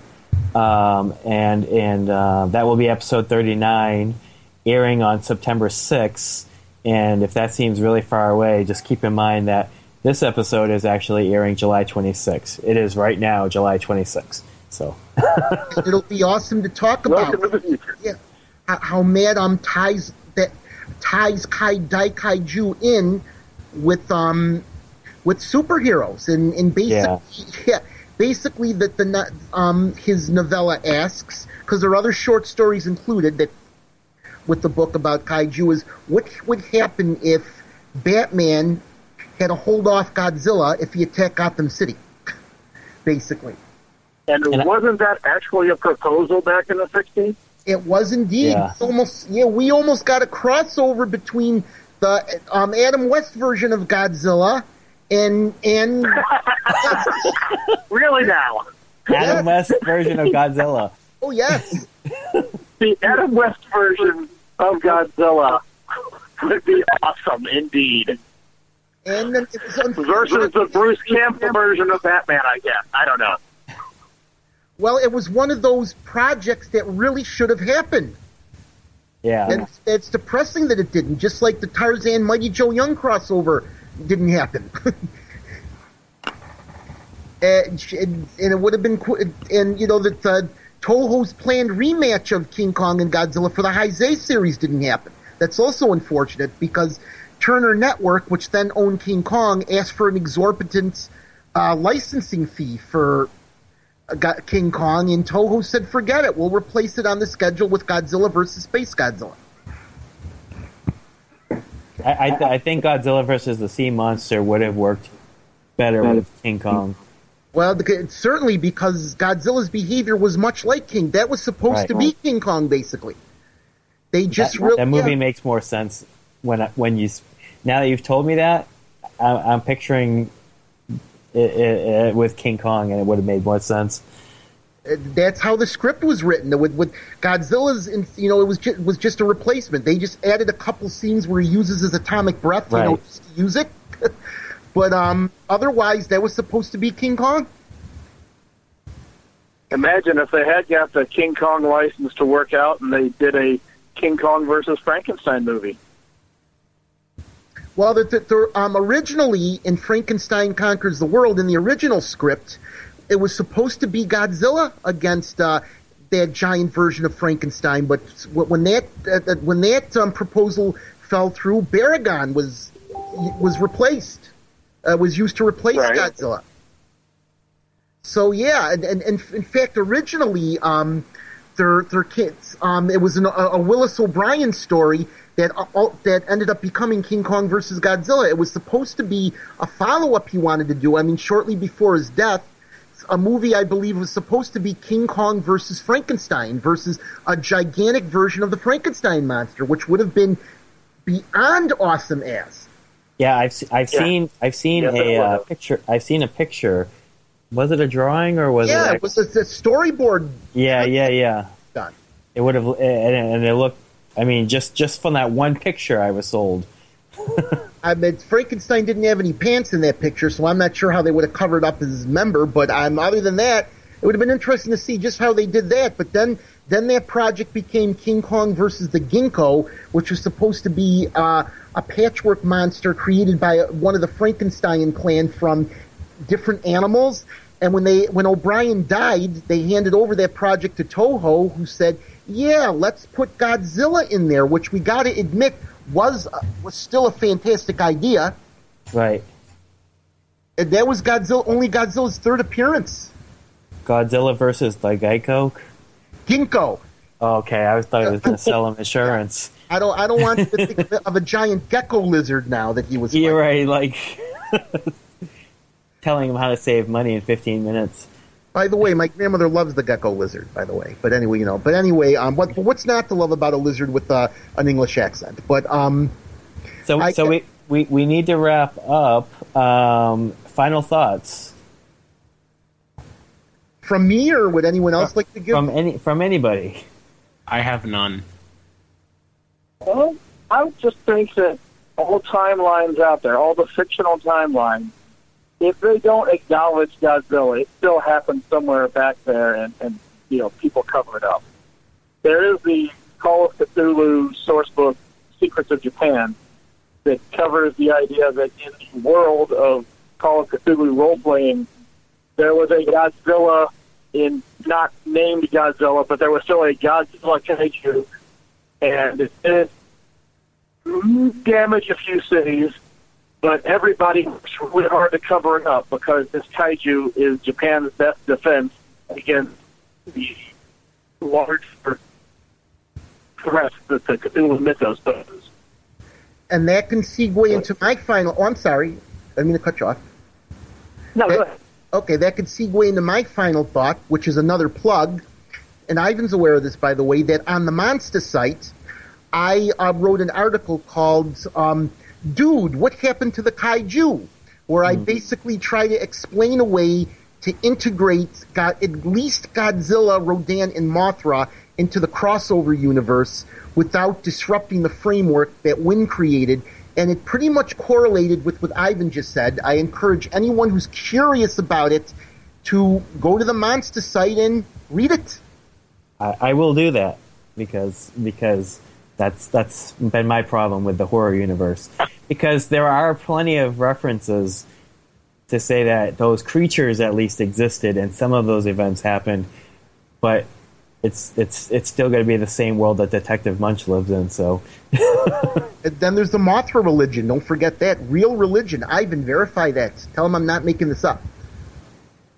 um, and and uh, that will be episode 39, airing on September 6th. And if that seems really far away, just keep in mind that this episode is actually airing July 26th. It is right now, July 26th. So it'll be awesome to talk about. Yeah, how Madam ties that ties Kai Daikaiju in with um with superheroes and and basically yeah, yeah basically that the um his novella asks because there are other short stories included that with the book about kaiju is what would happen if Batman had to hold off Godzilla if he attacked Gotham City, basically. And, and wasn't that actually a proposal back in the 60s? It was indeed. Yeah. It's almost yeah, we almost got a crossover between the um, Adam West version of Godzilla and and really now Adam yes. West version of Godzilla. Oh yes, the Adam West version of Godzilla would be awesome indeed. And versus the Bruce Campbell version of Batman, I guess. I don't know. Well, it was one of those projects that really should have happened. Yeah. And it's depressing that it didn't, just like the Tarzan Mighty Joe Young crossover didn't happen. and, and, it would have been, and you know, that uh, Toho's planned rematch of King Kong and Godzilla for the Heisei series didn't happen. That's also unfortunate because Turner Network, which then owned King Kong, asked for an exorbitant uh, licensing fee for uh, King Kong, and Toho said, "Forget it. We'll replace it on the schedule with Godzilla versus Space Godzilla." I, I, th- I think Godzilla versus the Sea Monster would have worked better with King Kong. Well, certainly because Godzilla's behavior was much like King. That was supposed right. to be King Kong, basically. They just that, really, that movie yeah. makes more sense when when you now that you've told me that, I, am picturing it, it, it, with King Kong, and it would have made more sense. Uh, that's how the script was written. With, with Godzilla's, you know, it was just, was just a replacement. They just added a couple scenes where he uses his atomic breath, right. you know, to use it. but um, otherwise, that was supposed to be King Kong. Imagine if they had got the King Kong license to work out, and they did a King Kong versus Frankenstein movie. Well, the, the, the, um, originally in Frankenstein Conquers the World, in the original script, it was supposed to be Godzilla against uh, that giant version of Frankenstein. But when that uh, when that um, proposal fell through, Baragon was was replaced. Uh, was used to replace right. Godzilla. So yeah, and, and, and, in fact, originally, um, their their kids, um, it was an, a, a Willis O'Brien story that uh, that ended up becoming King Kong versus Godzilla. It was supposed to be a follow up he wanted to do. I mean, shortly before his death, a movie I believe was supposed to be King Kong versus Frankenstein versus a gigantic version of the Frankenstein monster, which would have been beyond awesome ass. Yeah, I've I've yeah. seen I've seen yeah, a uh, picture. I've seen a picture. Was it a drawing or was yeah, it? Yeah, it was a, a storyboard. Yeah, yeah, yeah. Done. It would have, and, and it looked I mean, just just from that one picture, I was sold. I mean, Frankenstein didn't have any pants in that picture, so I'm not sure how they would have covered up his member. But um, other than that, it would have been interesting to see just how they did that. But then, then that project became King Kong versus the Ginko, which was supposed to be uh, a patchwork monster created by one of the Frankenstein clan from different animals. And when they when O'Brien died, they handed over that project to Toho, who said, yeah, let's put Godzilla in there, which we got to admit was was still a fantastic idea. Right. And that was Godzilla, only Godzilla's third appearance. Godzilla versus the Geico. Ginko. Oh, okay, I thought it was going to sell him insurance. I don't. I don't want to think of, of a giant gecko lizard now that he was. You're fighting. right, like telling him how to save money in 15 minutes. By the way, my grandmother loves the gecko lizard. By the way, but anyway, you know. But anyway, um, what what's not to love about a lizard with uh, an English accent? But um, So, I- so we, we, we need to wrap up. Um, final thoughts from me, or would anyone else like to give? from any from anybody. I have none. Well, I would just think that all timelines out there, all the fictional timelines, if they don't acknowledge Godzilla, it still happens somewhere back there, and, and you know people cover it up. There is the Call of Cthulhu source book, Secrets of Japan, that covers the idea that in the world of Call of Cthulhu role playing, there was a Godzilla in not named Godzilla, but there was still a Godzilla kaiju, and it did damage a few cities, but everybody works really hard to cover it up because this kaiju is Japan's best defense against the large threats that the Cthulhu mythos poses. and that can segue into my final. Oh, I'm sorry. I mean to cut you off. No, ahead. Okay, that could segue into my final thought, which is another plug. And Ivan's aware of this, by the way, that on the Monster site, I uh, wrote an article called um, Dude, What Happened to the Kaiju? Where I hmm. basically try to explain a way to integrate God, at least Godzilla, Rodan, and Mothra into the crossover universe without disrupting the framework that Win created. And it pretty much correlated with what Ivan just said. I encourage anyone who's curious about it to go to the Monster site and read it. I, I will do that because because that's that's been my problem with the horror universe. Because there are plenty of references to say that those creatures at least existed and some of those events happened, but it's it's it's still going to be the same world that Detective Munch lives in. So And then there's the Mothra religion. Don't forget that. Real religion. Ivan, verify that. Tell him I'm not making this up.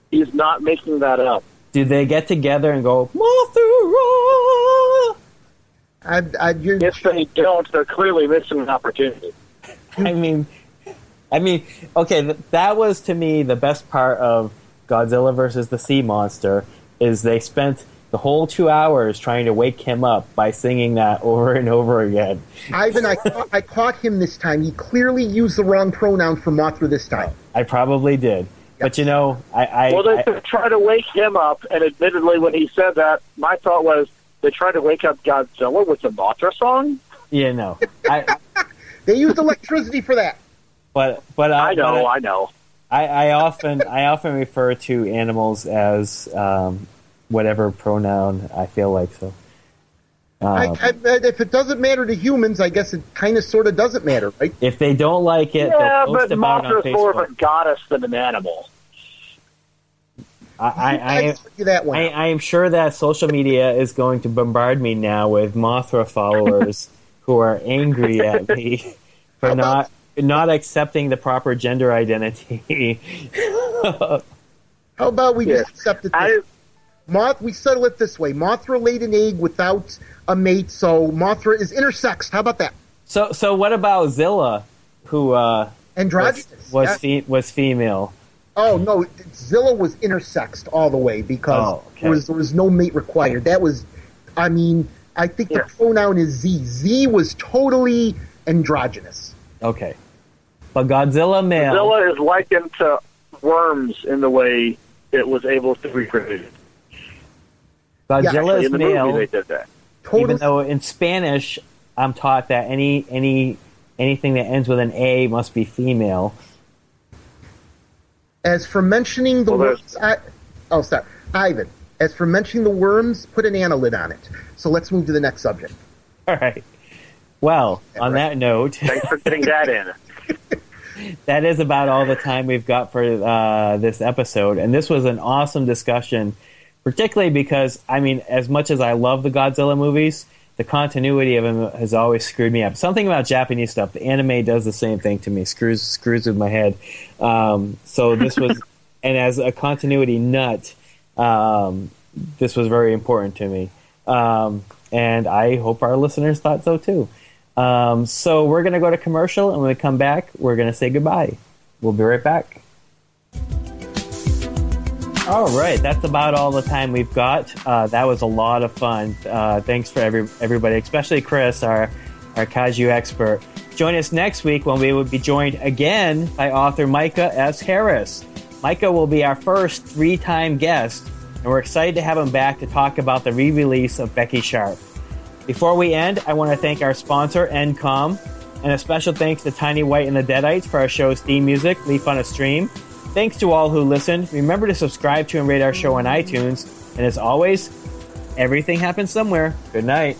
He's not making that up. do they get together and go Mothra? I, I, you're, If they don't, they're clearly missing an opportunity. I mean, I mean, okay, th- that was to me the best part of Godzilla versus the Sea Monster is they spent the whole two hours trying to wake him up by singing that over and over again. Ivan, I, caught, I caught him this time. He clearly used the wrong pronoun for Mothra this time. I probably did, but you know, I, I, Well, they I try to wake him up, and admittedly, when he said that, my thought was they tried to wake up Godzilla with the Mothra song. Yeah, no, I, They used electricity for that. but but I, I know, but I know. I, I often I often refer to animals as um, whatever pronoun I feel like. So. Um, I, if it doesn't matter to humans, I guess it kind of sort of doesn't matter, right? if they don't like it, Yeah, they'll post but about it on more of a goddess than an animal. I, I, I, that one. I, I am sure that social media is going to bombard me now with Mothra followers who are angry at me for not not accepting the proper gender identity. How about we Yeah. just accept it? I, Moth, we settle it this way. Mothra laid an egg without a mate, so Mothra is intersexed. How about that? so so what about Zilla, who uh, was Androgynous. was, yeah. fe- was female? Oh no, Zilla was intersexed all the way because Oh, okay. there was there was no mate required. That was, I mean, I think the Yeah. pronoun is Z. Z was totally androgynous. Okay, but Godzilla male. Godzilla is likened to worms in the way it was able to reproduce. Godzilla Actually, is the male. movie, they did that. Totally. even though in Spanish I'm taught that any any anything that ends with an A must be female. As for mentioning the Well, worms, I, oh sorry, Ivan. As for mentioning the worms, put an annelid on it. So let's move to the next subject. All right. Well, on right. that note, Thanks for getting that in. that is about all the time we've got for uh, this episode. And this was an awesome discussion particularly because I mean, as much as I love the Godzilla movies, the continuity of them has always screwed me up. Something about Japanese stuff, the anime does the same thing to me, screws screws with my head. Um, so this was, and as a continuity nut, um, this was very important to me, um, and I hope our listeners thought so too. Um, so we're gonna go to commercial, and when we come back, we're gonna say goodbye. We'll be right back. All right, that's about all the time we've got. Uh, that was a lot of fun. Uh, thanks for every, everybody, especially Chris, our our kaiju expert. Join us next week when we will be joined again by author Micah S. Harris. Micah will be our first three-time guest, and we're excited to have him back to talk about the re-release of Becky Sharp. Before we end, I want to thank our sponsor, NCOM, and a special thanks to Tiny White and the Deadites for our show's theme music, Leaf on a Stream. Thanks to all who listened. Remember to subscribe to and rate our show on iTunes. And as always, everything happens somewhere. Good night.